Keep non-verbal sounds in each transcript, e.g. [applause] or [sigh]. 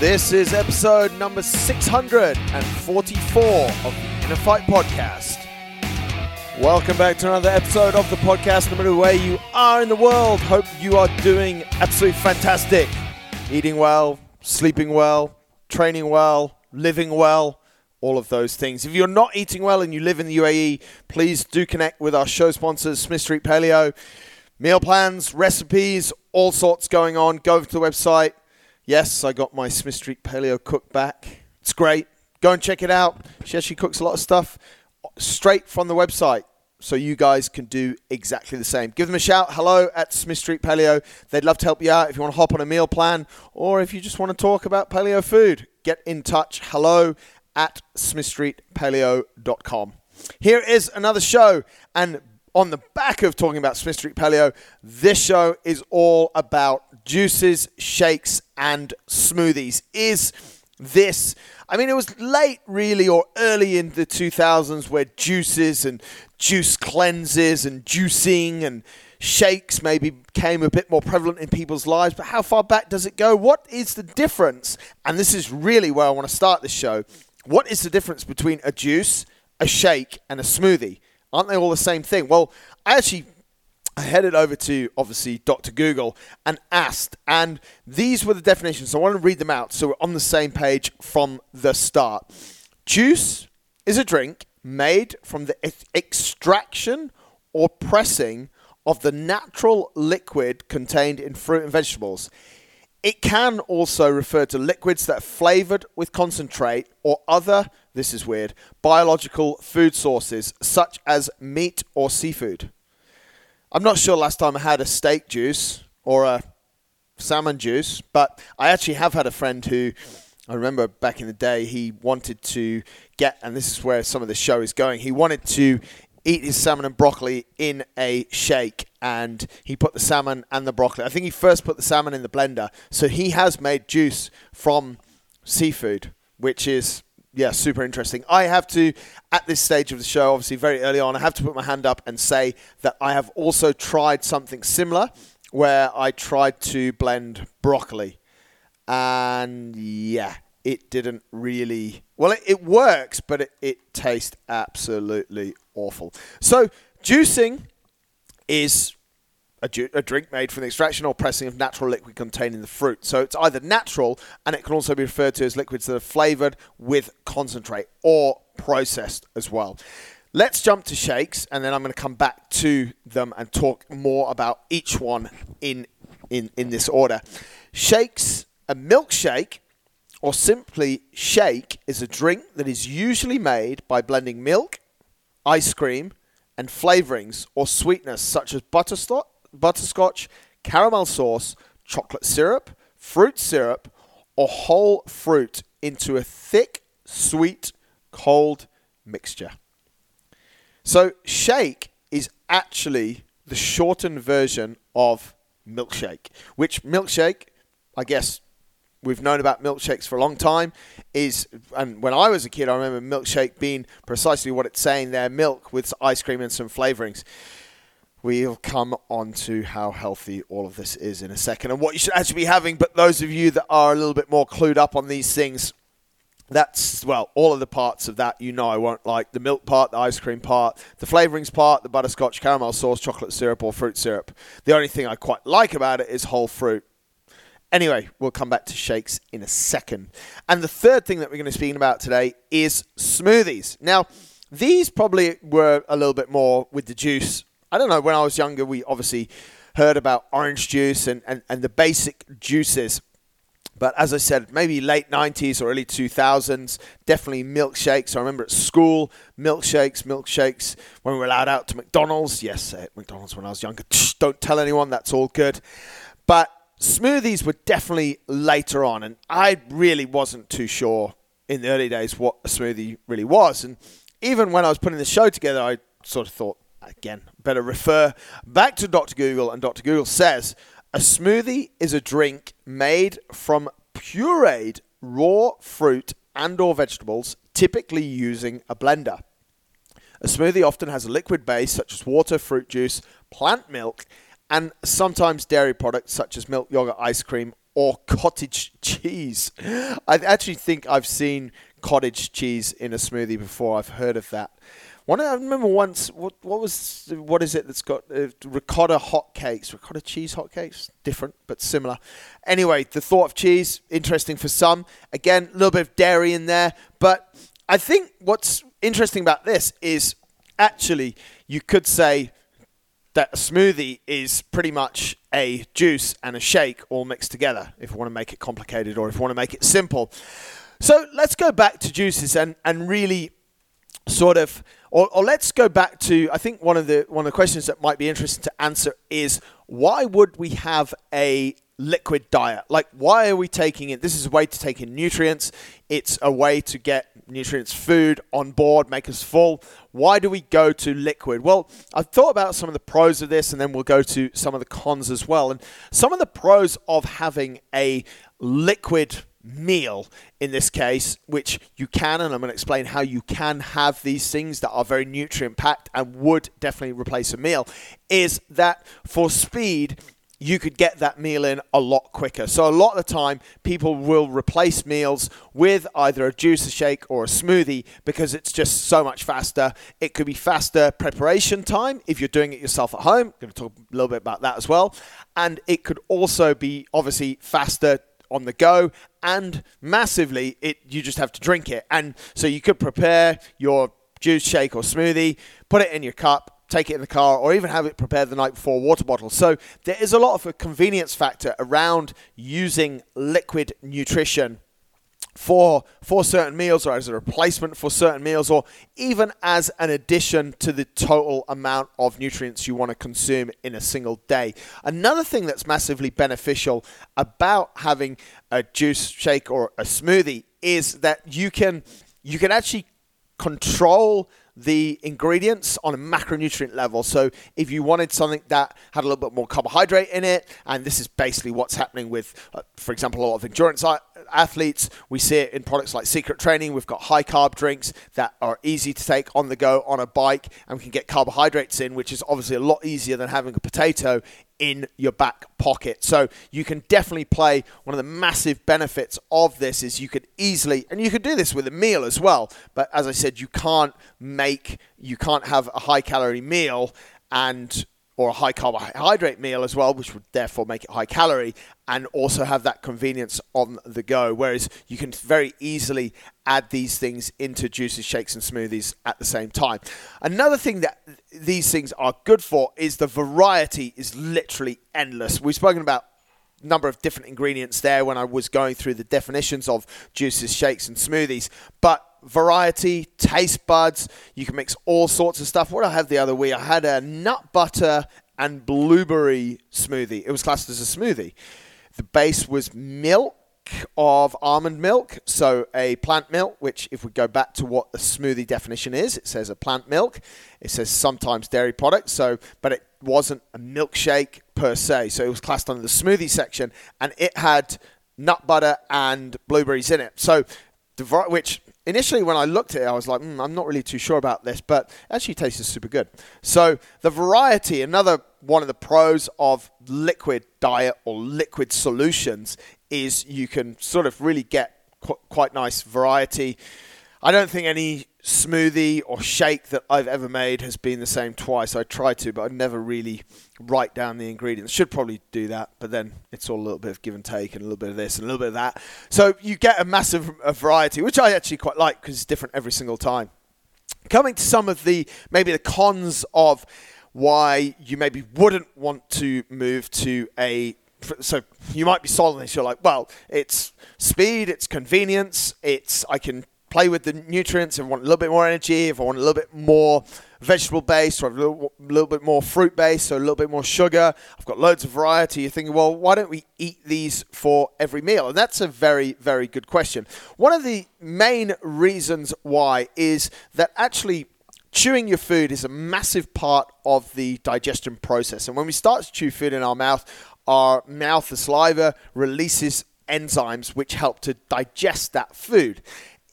This is episode number 644 of the Inner Fight Podcast. Welcome back to another episode of the podcast. No matter where you are in the world, hope you are doing absolutely fantastic. Eating well, sleeping well, training well, living well, all of those things. If you're not eating well and you live in the UAE, please do connect with our show sponsors, Smith Street Paleo. Meal plans, recipes, all sorts going on. Go over to the website. Yes, I got my Smith Street Paleo cook back. It's great. Go and check it out. She actually cooks a lot of stuff straight from the website. So you guys can do exactly the same. Give them a shout. Hello at Smith Street Paleo. They'd love to help you out if you want to hop on a meal plan or if you just want to talk about paleo food. Get in touch. Hello at smithstreetpaleo.com. Here is another show, and on the back of talking about Smith Street Paleo, this show is all about juices, shakes, and smoothies. Is this, I mean, it was late really or early in the 2000s where juices and juice cleanses and juicing and shakes maybe became a bit more prevalent in people's lives, but how far back does it go? What is the difference? And this is really where I want to start this show. What is the difference between a juice, a shake, and a smoothie? Aren't they all the same thing? Well, I actually I headed over to obviously Dr. Google and asked, and these were the definitions. So I want to read them out so we're on the same page from the start. Juice is a drink made from the extraction or pressing of the natural liquid contained in fruit and vegetables. It can also refer to liquids that are flavored with concentrate or other, this is weird, biological food sources such as meat or seafood. I'm not sure last time I had a steak juice or a salmon juice, but I actually have had a friend who I remember back in the day he wanted to get, and this is where some of the show is going, he wanted to eat his salmon and broccoli in a shake and he put the salmon and the broccoli. I think he first put the salmon in the blender. So he has made juice from seafood, which is yeah, super interesting. I have to, at this stage of the show, obviously very early on, I have to put my hand up and say that I have also tried something similar where I tried to blend broccoli. And yeah, it didn't really well it, it works but it, it tastes absolutely awful. So juicing is a, ju- a, drink made from the extraction or pressing of natural liquid contained in the fruit. So it's either natural and it can also be referred to as liquids that are flavored with concentrate or processed as well. Let's jump to shakes and then i'm going to come back to them and talk more about each one in in in this order. Shakes a milkshake or simply shake is a drink that is usually made by blending milk, ice cream, and flavorings or sweetness such as butterscotch, caramel sauce, chocolate syrup, fruit syrup, or whole fruit into a thick, sweet, cold mixture. So, shake is actually the shortened version of milkshake, which milkshake, I guess we've known about milkshakes for a long time is and when I was a kid I remember milkshake being precisely what it's saying there milk with ice cream and some flavorings. We'll come on to how healthy all of this is in a second and what you should actually be having but those of you that are a little bit more clued up on these things that's well all of the parts of that you know I won't like the milk part the ice cream part the flavorings part the butterscotch caramel sauce chocolate syrup or fruit syrup. The only thing I quite like about it is whole fruit Anyway, we'll come back to shakes in a second. And the third thing that we're going to be speaking about today is smoothies. Now, these probably were a little bit more with the juice. I don't know, when I was younger, we obviously heard about orange juice and, and, and the basic juices. But as I said, maybe late 90s or early 2000s, definitely milkshakes. I remember at school, milkshakes, milkshakes. When we were allowed out to McDonald's, yes, at McDonald's when I was younger. Don't tell anyone, that's all good. But Smoothies were definitely later on, and I really wasn't too sure in the early days what a smoothie really was. And even when I was putting the show together, I sort of thought, again, better refer back to Dr. Google, and Dr. Google says a smoothie is a drink made from pureed raw fruit and or vegetables, typically using a blender. A smoothie often has a liquid base such as water, fruit juice, plant milk, and sometimes dairy products such as milk, yogurt, ice cream, or cottage cheese. I actually think I've seen cottage cheese in a smoothie before. I've heard of that. One, I remember once. What, what was what is it that's got uh, ricotta hotcakes? Ricotta cheese hotcakes, different but similar. Anyway, the thought of cheese interesting for some. Again, a little bit of dairy in there, but I think what's interesting about this is actually you could say that a smoothie is pretty much a juice and a shake all mixed together. If you want to make it complicated or if you want to make it simple. So let's go back to juices and and really sort of or, or, let's go back to I think one of the one of the questions that might be interesting to answer is why would we have a liquid diet? Like why are we taking it? This is a way to take in nutrients. It's a way to get nutrients food on board, make us full. Why do we go to liquid? Well, I've thought about some of the pros of this and then we'll go to some of the cons as well. And some of the pros of having a liquid meal in this case, which you can, and I'm going to explain how you can have these things that are very nutrient packed and would definitely replace a meal, is that for speed, you could get that meal in a lot quicker. So, a lot of the time, people will replace meals with either a juice, a shake, or a smoothie because it's just so much faster. It could be faster preparation time if you're doing it yourself at home. I'm going to talk a little bit about that as well. And it could also be obviously faster on the go and massively it you just have to drink it and so you could prepare your juice shake or smoothie put it in your cup take it in the car or even have it prepared the night before water bottle so there is a lot of a convenience factor around using liquid nutrition for for certain meals or as a replacement for certain meals or even as an addition to the total amount of nutrients you want to consume in a single day. Another thing that's massively beneficial about having a juice shake or a smoothie is that you can you can actually control the ingredients on a macronutrient level. So if you wanted something that had a little bit more carbohydrate in it, and this is basically what's happening with, uh, for example, a lot of endurance athletes, we see it in products like Secret Training. We've got high carb drinks that are easy to take on the go on a bike, and we can get carbohydrates in, which is obviously a lot easier than having a potato in your back pocket. So you can definitely play one of the massive benefits of this is you could easily and you could do this with a meal as well. But as I said, you can't make you can't have a high calorie meal and or a high carbohydrate meal as well, which would therefore make it high calorie, and also have that convenience on the go. Whereas you can very easily add these things into juices, shakes, and smoothies at the same time. Another thing that these things are good for is the variety is literally endless. We've spoken about a number of different ingredients there when I was going through the definitions of juices, shakes, and smoothies, but variety, taste buds. You can mix all sorts of stuff. What I have the other week? I had a nut butter and blueberry smoothie. It was classed as a smoothie. The base was milk of almond milk, so a plant milk, which, if we go back to what the smoothie definition is, it says a plant milk. It says sometimes dairy products, so but it wasn't a milkshake per se. So it was classed under the smoothie section, and it had nut butter and blueberries in it. So, which initially when I looked at it, I was like, mm, I'm not really too sure about this, but actually tastes super good. So the variety, another one of the pros of liquid diet or liquid solutions is you can sort of really get qu- quite nice variety. I don't think any smoothie or shake that I've ever made has been the same twice. I try to, but I never really write down the ingredients. Should probably do that, but then it's all a little bit of give and take and a little bit of this and a little bit of that. So you get a massive variety, which I actually quite like because it's different every single time. Coming to some of the maybe the cons of why you maybe wouldn't want to move to a so you might be sold on this. You're like, well, it's speed, it's convenience, it's I can play with the nutrients. I want a little bit more energy, if I want a little bit more vegetable based or a little, little bit more fruit based or a little bit more sugar, I've got loads of variety. You're thinking, well, why don't we eat these for every meal? And that's a very, very good question. One of the main reasons why is that actually chewing your food is a massive part of the digestion process. And when we start to chew food in our mouth, our mouth, the saliva, releases enzymes which help to digest that food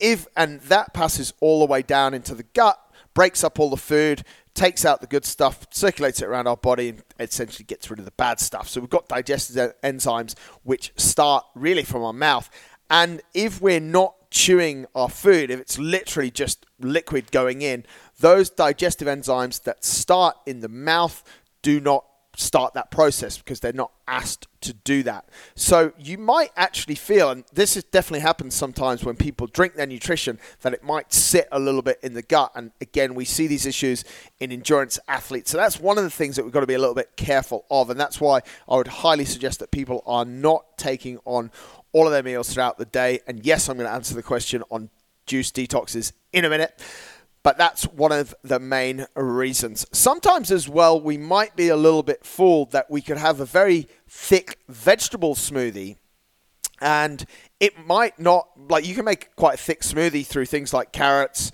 if and that passes all the way down into the gut, breaks up all the food, takes out the good stuff, circulates it around our body, and essentially gets rid of the bad stuff. So we've got digestive enzymes which start really from our mouth. And if we're not chewing our food, if it's literally just liquid going in, those digestive enzymes that start in the mouth do not start that process because they're not asked to do that. So you might actually feel, and this is definitely happens sometimes when people drink their nutrition, that it might sit a little bit in the gut. And again, we see these issues in endurance athletes. So that's one of the things that we've got to be a little bit careful of. And that's why I would highly suggest that people are not taking on all of their meals throughout the day. And yes, I'm going to answer the question on juice detoxes in a minute but that's one of the main reasons. Sometimes, as well, we might be a little bit fooled that we could have a very thick vegetable smoothie and it might not, like, you can make quite a thick smoothie through things like carrots.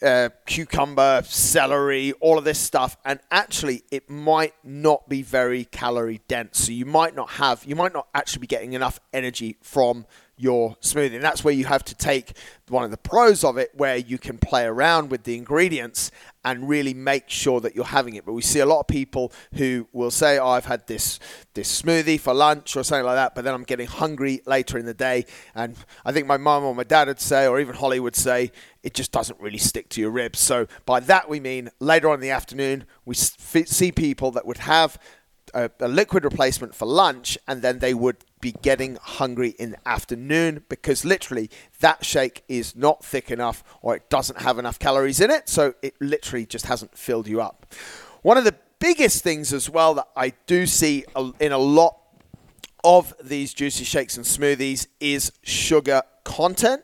Uh, cucumber, celery, all of this stuff, and actually it might not be very calorie dense. So you might not have, you might not actually be getting enough energy from your smoothie. And that's where you have to take one of the pros of it, where you can play around with the ingredients and really make sure that you're having it. But we see a lot of people who will say, oh, I've had this, this smoothie for lunch or something like that, but then I'm getting hungry later in the day. And I think my mum or my dad would say, or even Holly would say, it just doesn't really stick to your ribs. So by that we mean later on in the afternoon, we see people that would have a, a, liquid replacement for lunch, and then they would be getting hungry in the afternoon because literally that shake is not thick enough or it doesn't have enough calories in it, so it literally just hasn't filled you up. One of the biggest things as well that I do see in a lot of these juicy shakes and smoothies is sugar content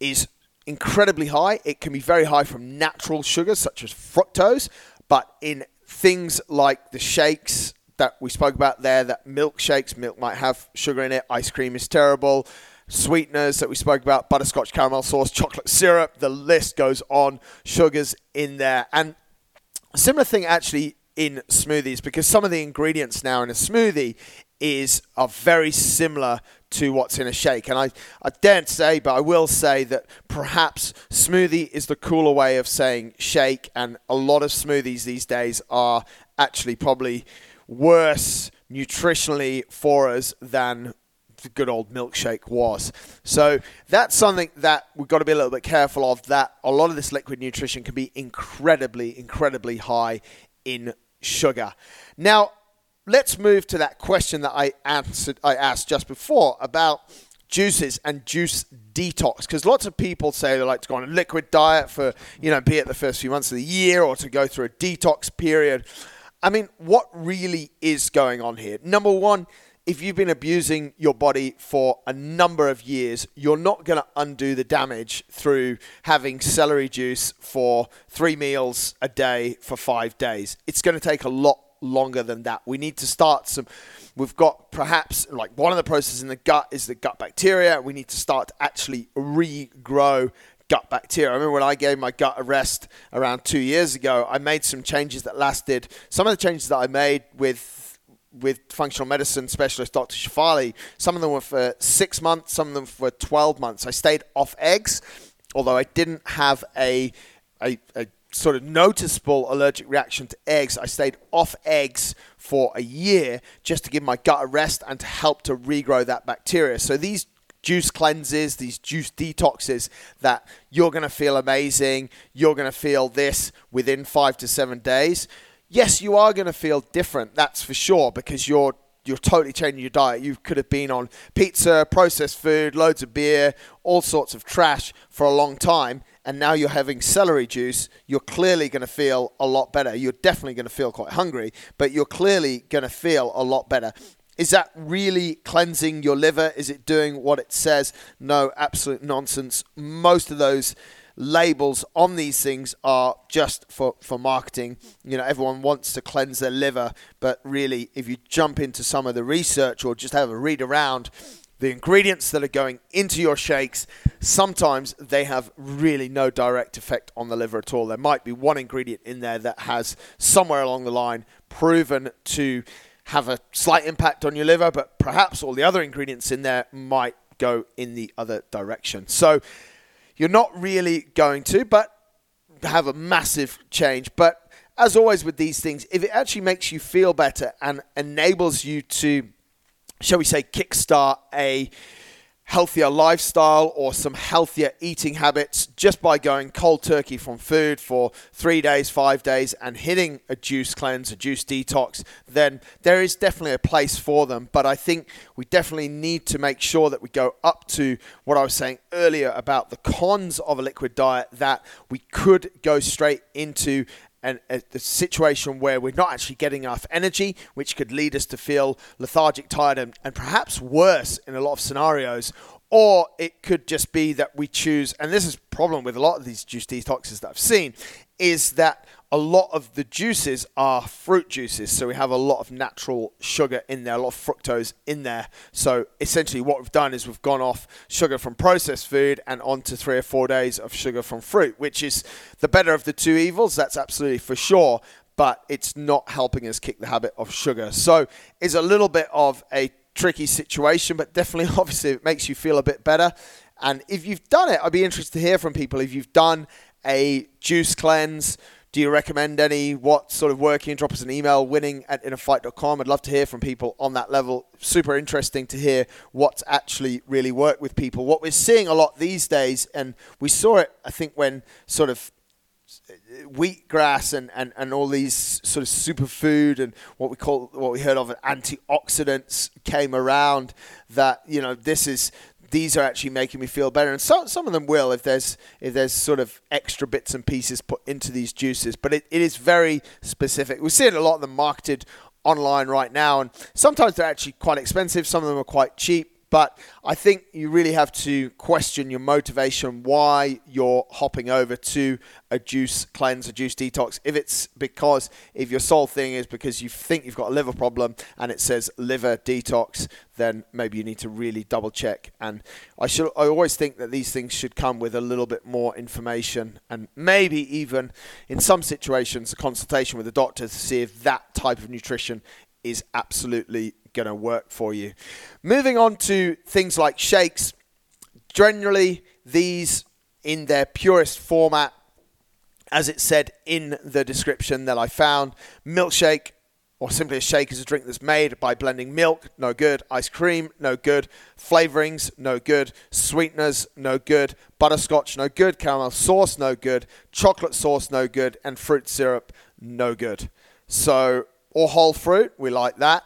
is incredibly high. It can be very high from natural sugars such as fructose, but in things like the shakes that we spoke about there that milkshakes, milk might have sugar in it, ice cream is terrible, sweeteners that we spoke about, butterscotch caramel sauce, chocolate syrup, the list goes on, sugars in there. And similar thing actually in smoothies because some of the ingredients now in a smoothie is are very similar to what's in a shake. And I, I daren't say, but I will say that perhaps smoothie is the cooler way of saying shake, and a lot of smoothies these days are actually probably worse nutritionally for us than the good old milkshake was. So that's something that we've got to be a little bit careful of. That a lot of this liquid nutrition can be incredibly, incredibly high in sugar. Now, let's move to that question that I answered. I asked just before about juices and juice detox because lots of people say they like to go on a liquid diet for you know be it the first few months of the year or to go through a detox period I mean, what really is going on here? Number one, if you've been abusing your body for a number of years, you're not going to undo the damage through having celery juice for three meals a day for five days. It's going to take a lot longer than that. We need to start some. We've got perhaps like one of the processes in the gut is the gut bacteria. We need to start to actually regrow gut bacteria. I remember when I gave my gut a rest around two years ago, I made some changes that lasted. Some of the changes that I made with with functional medicine specialist Dr. Shafali, some of them were for six months, some of them for 12 months. I stayed off eggs, although I didn't have a, a, a sort of noticeable allergic reaction to eggs. I stayed off eggs for a year just to give my gut a rest and to help to regrow that bacteria. So these juice cleanses, these juice detoxes that you're going to feel amazing, you're going to feel this within five to seven days. Yes, you are going to feel different, that's for sure, because you're you're totally changing your diet. You could have been on pizza, processed food, loads of beer, all sorts of trash for a long time, and now you're having celery juice. You're clearly going to feel a lot better. You're definitely going to feel quite hungry, but you're clearly going to feel a lot better. Is that really cleansing your liver? Is it doing what it says? No, absolute nonsense. Most of those labels on these things are just for, for marketing. You know, everyone wants to cleanse their liver, but really, if you jump into some of the research or just have a read around, the ingredients that are going into your shakes, sometimes they have really no direct effect on the liver at all. There might be one ingredient in there that has somewhere along the line proven to have a slight impact on your liver, but perhaps all the other ingredients in there might go in the other direction. So you're not really going to, but have a massive change. But as always with these things, if it actually makes you feel better and enables you to, shall we say, kickstart a healthier lifestyle or some healthier eating habits just by going cold turkey from food for three days, five days, and hitting a juice cleanse, a juice detox, then there is definitely a place for them. But I think we definitely need to make sure that we go up to what I was saying earlier about the cons of a liquid diet, that we could go straight into and a, situation where we're not actually getting enough energy, which could lead us to feel lethargic, tired, and, and perhaps worse in a lot of scenarios. Or it could just be that we choose, and this is problem with a lot of these juice detoxes that I've seen, is that a lot of the juices are fruit juices. So we have a lot of natural sugar in there, a lot of fructose in there. So essentially, what we've done is we've gone off sugar from processed food and onto three or four days of sugar from fruit, which is the better of the two evils. That's absolutely for sure. But it's not helping us kick the habit of sugar. So it's a little bit of a tricky situation, but definitely, [laughs] obviously, it makes you feel a bit better. And if you've done it, I'd be interested to hear from people if you've done a juice cleanse do you recommend any? What sort of working? Drop us an email, winning at innerfight.com. I'd love to hear from people on that level. Super interesting to hear what's actually really worked with people. What we're seeing a lot these days, and we saw it, I think, when sort of wheatgrass and, and, and all these sort of superfood and what we call what we heard of antioxidants came around that you know this is these are actually making me feel better. And so, some of them will if there's if there's sort of extra bits and pieces put into these juices. But it, it is very specific. We see it a lot of them marketed online right now, and sometimes they're actually quite expensive. Some of them are quite cheap. But I think you really have to question your motivation why you're hopping over to a juice cleanse, a juice detox. If it's because if your sole thing is because you think you've got a liver problem and it says liver detox, then maybe you need to really double check. And I should I always think that these things should come with a little bit more information and maybe even in some situations a consultation with a doctor to see if that type of nutrition is absolutely going to work for you. Moving on to things like shakes. Generally, these in their purest format, as it said in the description that I found, milkshake or simply a shake is a drink that's made by blending milk, no good. Ice cream, no good. Flavorings, no good. Sweeteners, no good. Butterscotch, no good. Caramel sauce, no good. Chocolate sauce, no good. And fruit syrup, no good. So, or whole fruit, we like that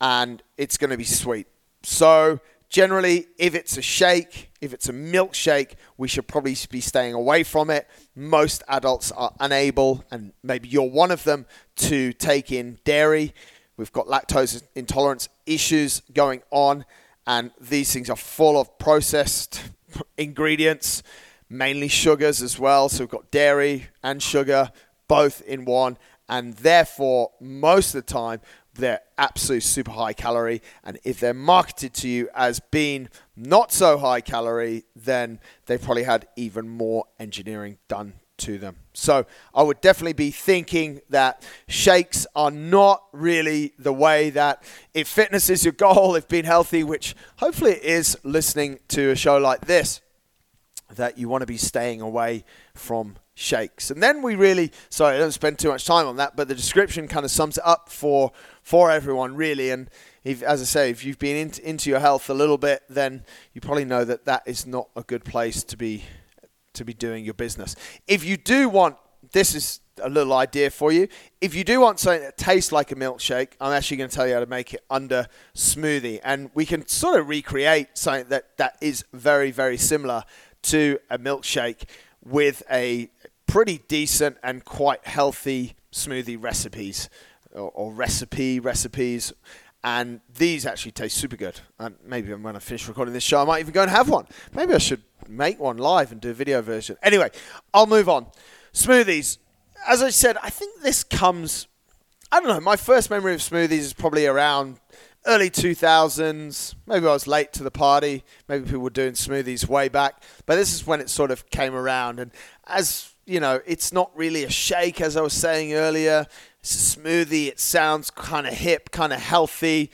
and it's going to be sweet. So, generally, if it's a shake, if it's a milkshake, we should probably be staying away from it. Most adults are unable, and maybe you're one of them, to take in dairy. We've got lactose intolerance issues going on, and these things are full of processed [laughs] ingredients, mainly sugars as well. So we've got dairy and sugar both in one, and therefore, most of the time, they're absolutely super high calorie. And if they're marketed to you as being not so high calorie, then they probably had even more engineering done to them. So I would definitely be thinking that shakes are not really the way that if fitness is your goal, if being healthy, which hopefully it is listening to a show like this, that you want to be staying away from shakes. And then we really, sorry, I don't spend too much time on that, but the description kind of sums it up for for everyone really. And if, as I say, if you've been into, into your health a little bit, then you probably know that that is not a good place to be to be doing your business. If you do want, this is a little idea for you. If you do want something that tastes like a milkshake, I'm actually going to tell you how to make it under smoothie, and we can sort of recreate something that that is very very similar to a milkshake with a pretty decent and quite healthy smoothie recipes or, or recipe recipes. And these actually taste super good. And maybe when I finish recording this show, I might even go and have one. Maybe I should make one live and do a video version. Anyway, I'll move on. Smoothies. As I said, I think this comes. I don't know. My first memory of smoothies is probably around early 2000s. Maybe I was late to the party. Maybe people were doing smoothies way back. But this is when it sort of came around. And as you know, it's not really a shake, as I was saying earlier. It's a smoothie. It sounds kind of hip, kind of healthy.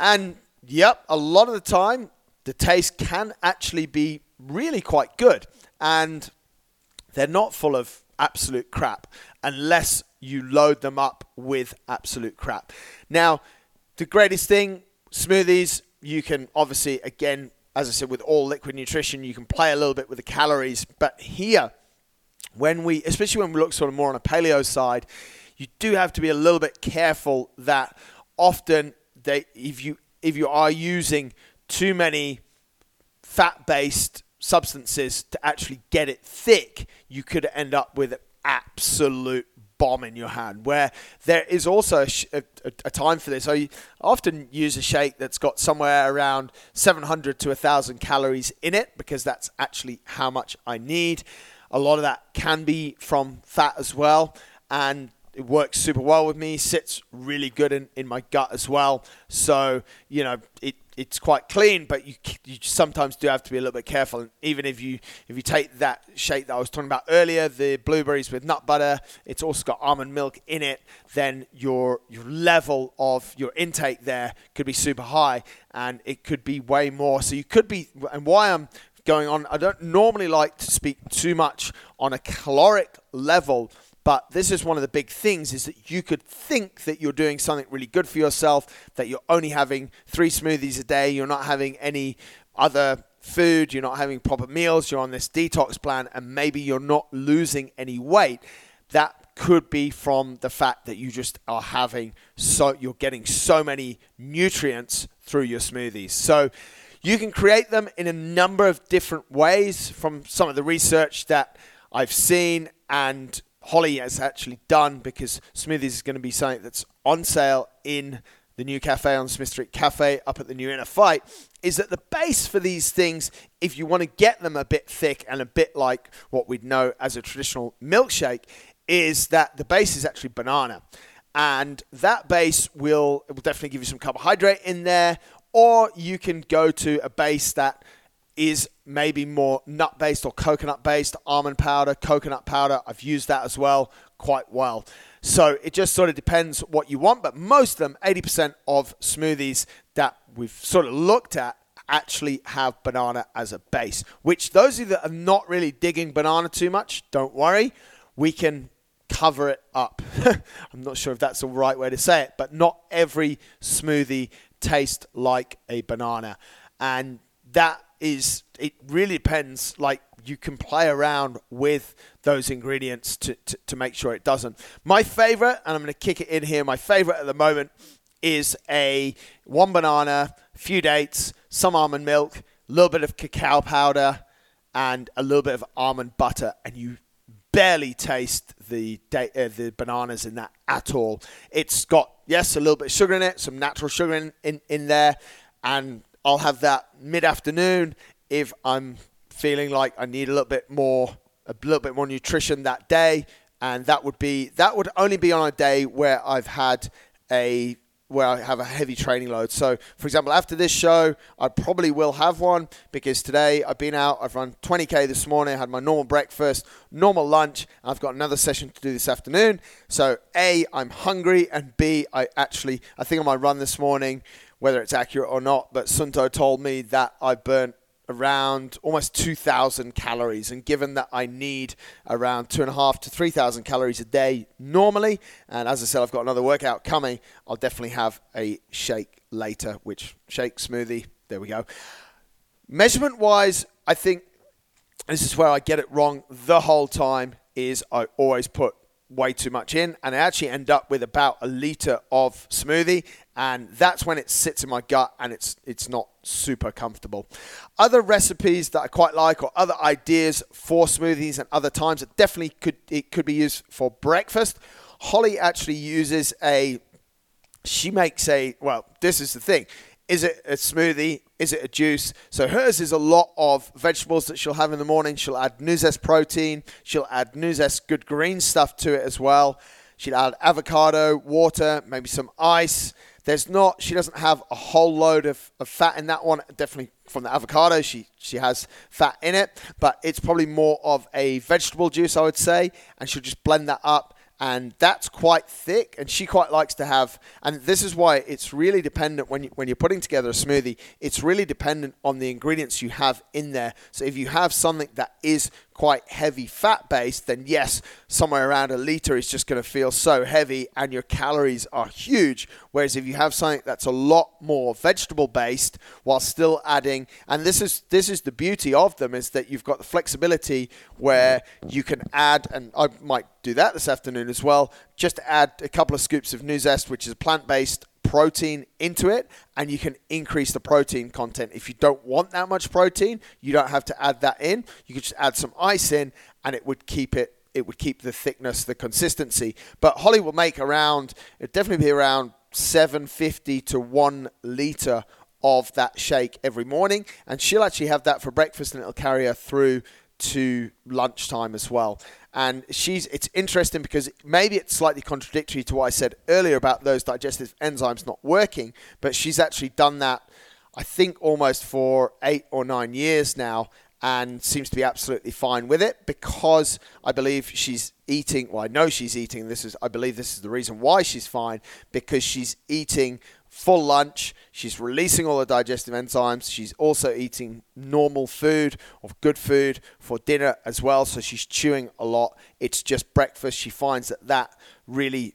And yep, a lot of the time, the taste can actually be really quite good. And they're not full of absolute crap. unless you load them up with absolute crap. Now, the greatest thing, smoothies, you can obviously, again, as I said, with all liquid nutrition, you can play a little bit with the calories. But here, when we, especially when we look sort of more on a paleo side, you do have to be a little bit careful that often they, if you if you are using too many fat-based substances to actually get it thick, you could end up with an absolute bomb in your hand. Where there is also a, a, a, time for this. I often use a shake that's got somewhere around 700 to 1,000 calories in it because that's actually how much I need. A lot of that can be from fat as well, and it works super well with me. Sits really good in, in my gut as well. So you know it it's quite clean, but you you sometimes do have to be a little bit careful. And even if you if you take that shake that I was talking about earlier, the blueberries with nut butter, it's also got almond milk in it. Then your your level of your intake there could be super high, and it could be way more. So you could be, and why I'm going on, I don't normally like to speak too much on a caloric level but this is one of the big things is that you could think that you're doing something really good for yourself, that you're only having three smoothies a day, you're not having any other food, you're not having proper meals, you're on this detox plan, and maybe you're not losing any weight. That could be from the fact that you just are having so you're getting so many nutrients through your smoothies. So you can create them in a number of different ways from some of the research that I've seen and Holly has actually done because Smoothies is going to be something that's on sale in the new cafe on Smith Street Cafe up at the new Inner Fight is that the base for these things, if you want to get them a bit thick and a bit like what we'd know as a traditional milkshake, is that the base is actually banana. And that base will, will definitely give you some carbohydrate in there, or you can go to a base that is maybe more nut based or coconut based, almond powder, coconut powder. I've used that as well quite well. So it just sort of depends what you want, but most of them, 80% of smoothies that we've sort of looked at actually have banana as a base, which those of you that are not really digging banana too much, don't worry. We can cover it up. [laughs] I'm not sure if that's the right way to say it, but not every smoothie tastes like a banana. And that is it really depends like you can play around with those ingredients to, to, to make sure it doesn't. My favorite and i'm going to kick it in here my favorite at the moment is a one banana few dates some almond milk a little bit of cacao powder and a little bit of almond butter and you barely taste the uh, the bananas in that at all. It's got yes a little bit of sugar in it some natural sugar in, in, in there and I'll have that mid afternoon if I'm feeling like I need a little bit more a little bit more nutrition that day and that would be that would only be on a day where I've had a where I have a heavy training load. So, for example, after this show, I probably will have one because today I've been out, I've run 20k this morning, I had my normal breakfast, normal lunch, I've got another session to do this afternoon. So, A, I'm hungry, and B, I actually, I think on my run this morning, whether it's accurate or not, but Suunto told me that I burnt around almost 2,000 calories. And given that I need around two and a half to 3,000 calories a day normally, and as I said, I've got another workout coming, I'll definitely have a shake later, which shake smoothie. There we go. Measurement wise, I think this is where I get it wrong the whole time. Is I always put way too much in and I actually end up with about a liter of smoothie and that's when it sits in my gut and it's it's not super comfortable. Other recipes that I quite like or other ideas for smoothies and other times it definitely could it could be used for breakfast. Holly actually uses a she makes a well this is the thing is it a smoothie? Is it a juice? So hers is a lot of vegetables that she'll have in the morning. She'll add Nuzest protein. She'll add Nuzest good green stuff to it as well. She'll add avocado, water, maybe some ice. There's not, she doesn't have a whole load of, of fat in that one. Definitely from the avocado, she, she has fat in it, but it's probably more of a vegetable juice, I would say. And she'll just blend that up and that's quite thick. And she quite likes to have. And this is why it's really dependent when you, when you're putting together a smoothie. It's really dependent on the ingredients you have in there. So if you have something that is quite heavy fat based, then yes, somewhere around a liter is just going to feel so heavy and your calories are huge. Whereas if you have something that's a lot more vegetable based while still adding, and this is this is the beauty of them is that you've got the flexibility where you can add, and I might do that this afternoon as well, just add a couple of scoops of Nuzest, which is plant based protein into it and you can increase the protein content. If you don't want that much protein, you don't have to add that in. You can just add some ice in and it would keep it it would keep the thickness, the consistency. But Holly will make around it definitely be around 750 to 1 liter of that shake every morning and she'll actually have that for breakfast and it'll carry her through to lunchtime as well. And she's it's interesting because maybe it's slightly contradictory to what I said earlier about those digestive enzymes not working, but she's actually done that I think almost for 8 or 9 years now and seems to be absolutely fine with it because I believe she's eating well I know she's eating. This is I believe this is the reason why she's fine because she's eating full lunch. She's releasing all the digestive enzymes. She's also eating normal food or good food for dinner as well. So she's chewing a lot. It's just breakfast. She finds that that really,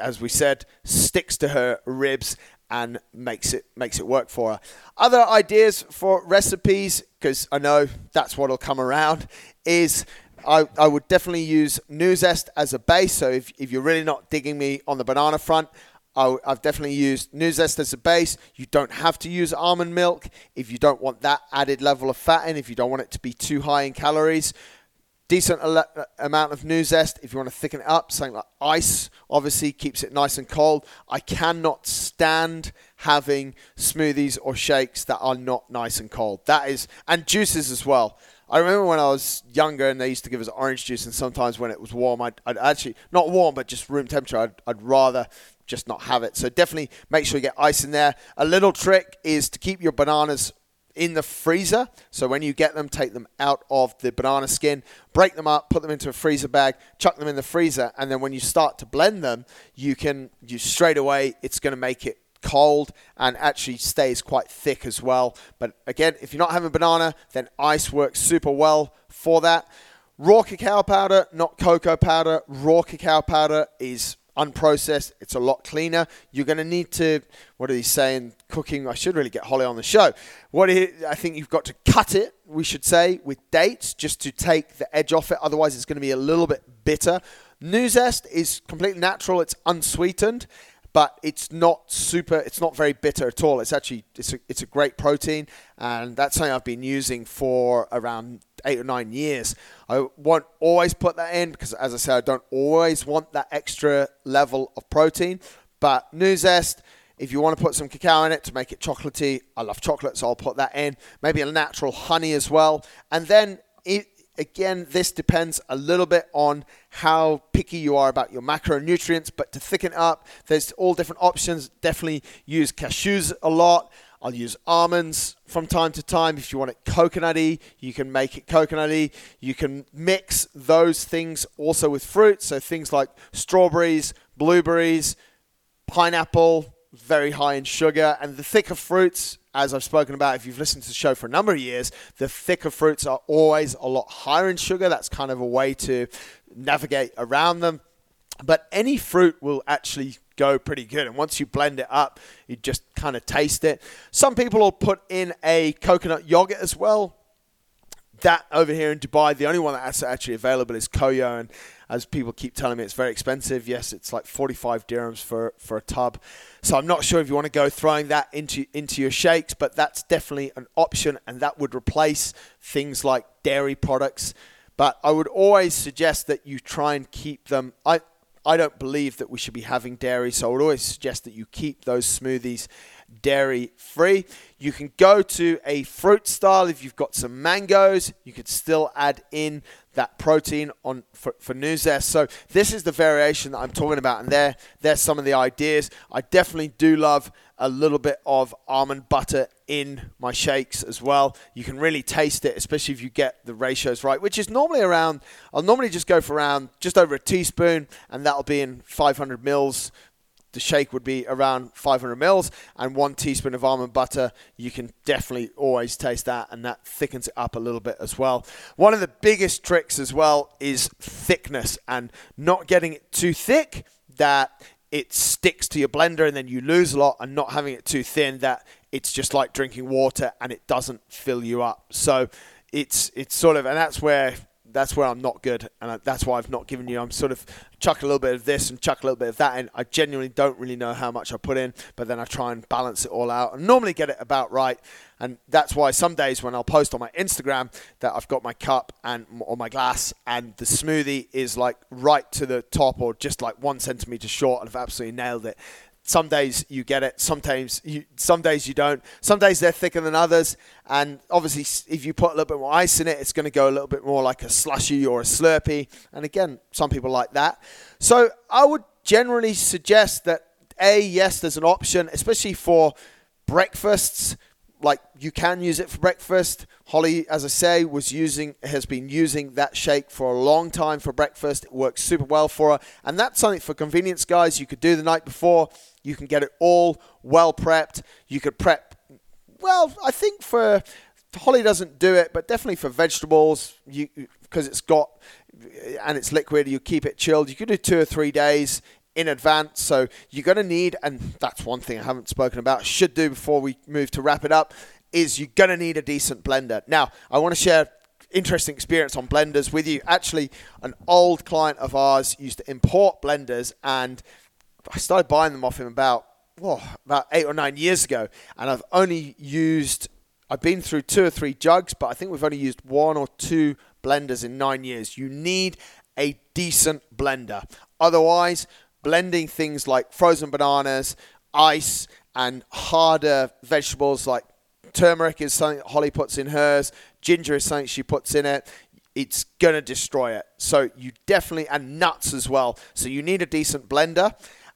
as we said, sticks to her ribs and makes it makes it work for her. Other ideas for recipes, because I know that's what'll come around, is I, I would definitely use Nuzest as a base. So if, if you're really not digging me on the banana front, I, have definitely used Nuzest as a base. You don't have to use almond milk if you don't want that added level of fat in, if you don't want it to be too high in calories. Decent ele- amount of Nuzest if you want to thicken it up. Something like ice obviously keeps it nice and cold. I cannot stand having smoothies or shakes that are not nice and cold. That is, and juices as well. I remember when I was younger and they used to give us orange juice, and sometimes when it was warm, I'd, I'd actually, not warm, but just room temperature, I'd, I'd rather just not have it. So definitely make sure you get ice in there. A little trick is to keep your bananas in the freezer. So when you get them, take them out of the banana skin, break them up, put them into a freezer bag, chuck them in the freezer, and then when you start to blend them, you can you straight away it's going to make it cold and actually stays quite thick as well. But again, if you're not having banana, then ice works super well for that. Raw cacao powder, not cocoa powder. Raw cacao powder is unprocessed. It's a lot cleaner. You're going to need to, what are they saying? Cooking. I should really get Holly on the show. What I think you've got to cut it, we should say, with dates just to take the edge off it. Otherwise, it's going to be a little bit bitter. Nuzest is completely natural. It's unsweetened but it's not super it's not very bitter at all. It's actually it's a, it's a great protein and that's something i've been using for around eight or nine years. I won't always put that in because as i said i don't always want that extra level of protein but nuzest if you want to put some cacao in it to make it chocolatey i love chocolate so i'll put that in. Maybe a natural honey as well. And then it, again, this depends a little bit on how picky you are about your macronutrients, but to thicken up, there's all different options. Definitely use cashews a lot. I'll use almonds from time to time. If you want it coconutty, you can make it coconutty. You can mix those things also with fruit. So things like strawberries, blueberries, pineapple, very high in sugar. And the thicker fruits, as I've spoken about, if you've listened to the show for a number of years, the thicker fruits are always a lot higher in sugar. That's kind of a way to navigate around them. But any fruit will actually go pretty good. And once you blend it up, you just kind of taste it. Some people will put in a coconut yogurt as well. That over here in Dubai, the only one that's actually available is COYO. And as people keep telling me, it's very expensive. Yes, it's like 45 dirhams for, for a tub. So I'm not sure if you want to go throwing that into into your shakes, but that's definitely an option, and that would replace things like dairy products. But I would always suggest that you try and keep them. I I don't believe that we should be having dairy, so I would always suggest that you keep those smoothies dairy free. You can go to a fruit style if you've got some mangoes. You could still add in that protein on for, for Nuzest. So this is the variation that I'm talking about, and there there's some of the ideas. I definitely do love a little bit of almond butter in my shakes as well. You can really taste it, especially if you get the ratios right, which is normally around, I'll normally just go for around just over a teaspoon, and that'll be in 500 mils the shake would be around 500 mils and one teaspoon of almond butter you can definitely always taste that and that thickens it up a little bit as well. One of the biggest tricks as well is thickness and not getting it too thick that it sticks to your blender and then you lose a lot and not having it too thin that it's just like drinking water and it doesn't fill you up. So it's it's sort of and that's where that's where I'm not good, and that's why I've not given you. I'm sort of chuck a little bit of this and chuck a little bit of that in. I genuinely don't really know how much I put in, but then I try and balance it all out and normally get it about right. And that's why some days when I'll post on my Instagram that I've got my cup and or my glass and the smoothie is like right to the top or just like one centimeter short, and I've absolutely nailed it. Some days you get it, sometimes you, some days you don't. Some days they're thicker than others, and obviously if you put a little bit more ice in it, it's going to go a little bit more like a slushy or a Slurpee. And again, some people like that. So I would generally suggest that a yes, there's an option, especially for breakfasts like you can use it for breakfast. Holly, as I say, was using has been using that shake for a long time for breakfast. It works super well for her, and that's something for convenience, guys. You could do the night before. You can get it all well prepped. You could prep. Well, I think for Holly doesn't do it, but definitely for vegetables, you because it's got and it's liquid. You keep it chilled. You could do two or three days in advance. So you're going to need, and that's one thing I haven't spoken about, should do before we move to wrap it up, is you're going to need a decent blender. Now, I want to share interesting experience on blenders with you. Actually, an old client of ours used to import blenders, and I started buying them off him about oh, about eight or nine years ago, and I've only used. I've been through two or three jugs, but I think we've only used one or two blenders in nine years. You need a decent blender. Otherwise, blending things like frozen bananas, ice, and harder vegetables like turmeric is something Holly puts in hers, ginger is something she puts in it. It's going to destroy it. So you definitely, and nuts as well. So you need a decent blender,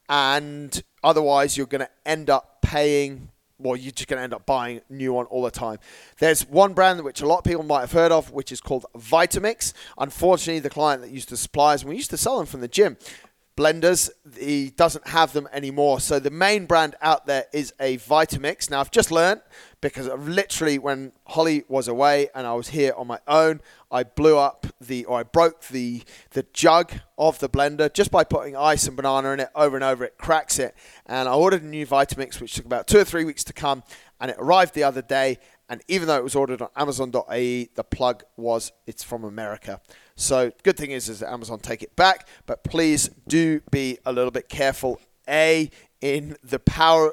and otherwise you're going to end up paying well, you're just going to end up buying new one all the time. There's one brand which a lot of people might have heard of, which is called Vitamix. Unfortunately, the client that used to supply us, we used to sell them from the gym, blenders. He doesn't have them anymore. So the main brand out there is a Vitamix. Now I've just learned because I've literally when Holly was away and I was here on my own, I blew up the or I broke the the jug of the blender just by putting ice and banana in it over and over. It cracks it, and I ordered a new Vitamix which took about two or three weeks to come, and it arrived the other day. And even though it was ordered on Amazon.ae, the plug was it's from America. So good thing is, is that Amazon take it back, but please do be a little bit careful. A in the power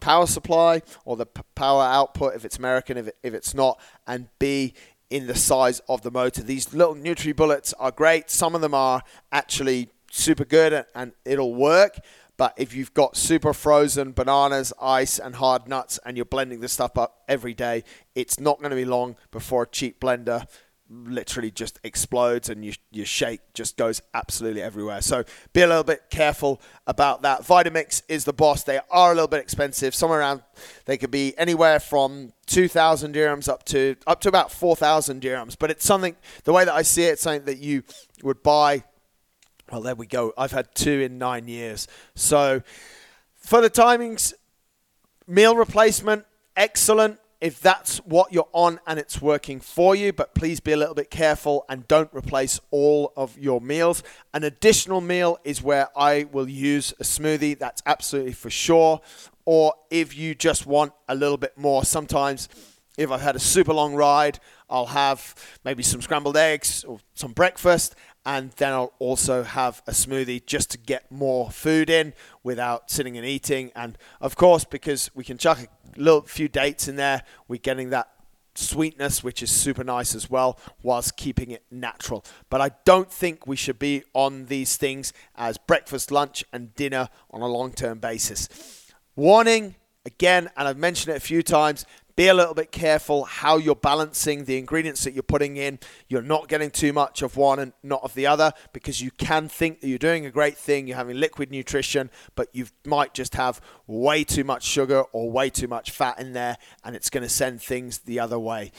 power supply or the p- power output if it's American, if, it, if it's not, and B in the size of the motor. These little NutriBullets are great. Some of them are actually super good and, it'll work. But if you've got super frozen bananas, ice, and hard nuts, and you're blending this stuff up every day, it's not going to be long before a cheap blender literally just explodes and you, your shake just goes absolutely everywhere. So be a little bit careful about that. Vitamix is the boss. They are a little bit expensive. Somewhere around, they could be anywhere from 2,000 dirhams up to up to about 4,000 dirhams. But it's something, the way that I see it, it's something that you would buy. Well, there we go. I've had two in nine years. So for the timings, meal replacement, excellent if that's what you're on and it's working for you, but please be a little bit careful and don't replace all of your meals. An additional meal is where I will use a smoothie, that's absolutely for sure. Or if you just want a little bit more, sometimes if I've had a super long ride, I'll have maybe some scrambled eggs or some breakfast, and then I'll also have a smoothie just to get more food in without sitting and eating. And of course, because we can chuck a little few dates in there. We're getting that sweetness, which is super nice as well, whilst keeping it natural. But I don't think we should be on these things as breakfast, lunch, and dinner on a long term basis. Warning again, and I've mentioned it a few times be a little bit careful how you're balancing the ingredients that you're putting in. You're not getting too much of one and not of the other because you can think that you're doing a great thing, you're having liquid nutrition, but you might just have way too much sugar or way too much fat in there, and it's going to send things the other way.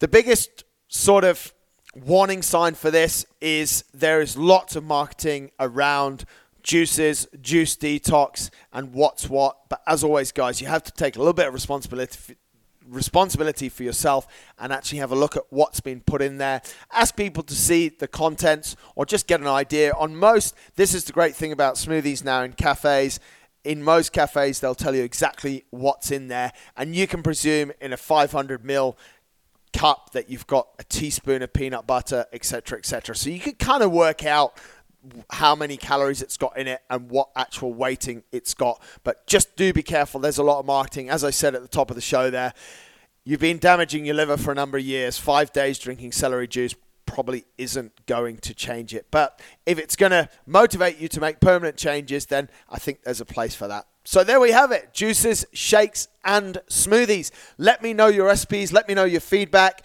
The biggest sort of warning sign for this is there is lots of marketing around juices, juice detox, and what's what. But as always, guys, you have to take a little bit of responsibility responsibility for yourself and actually have a look at what's been put in there. Ask people to see the contents or just get an idea. On most, this is the great thing about smoothies now in cafes. In most cafes, they'll tell you exactly what's in there, and you can presume in a 500 ml cup that you've got a teaspoon of peanut butter, etc., etc. So you can kind of work out how many calories it's got in it and what actual weighting it's got. But just do be careful. There's a lot of marketing. As I said at the top of the show there, you've been damaging your liver for a number of years. Five days drinking celery juice probably isn't going to change it. But if it's going to motivate you to make permanent changes, then I think there's a place for that. So there we have it juices, shakes, and smoothies. Let me know your recipes. Let me know your feedback.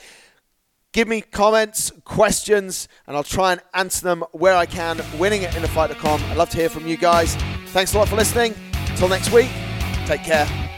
Give me comments, questions, and I'll try and answer them where I can. Winning at innerfight.com. I'd love to hear from you guys. Thanks a lot for listening. Until next week, take care.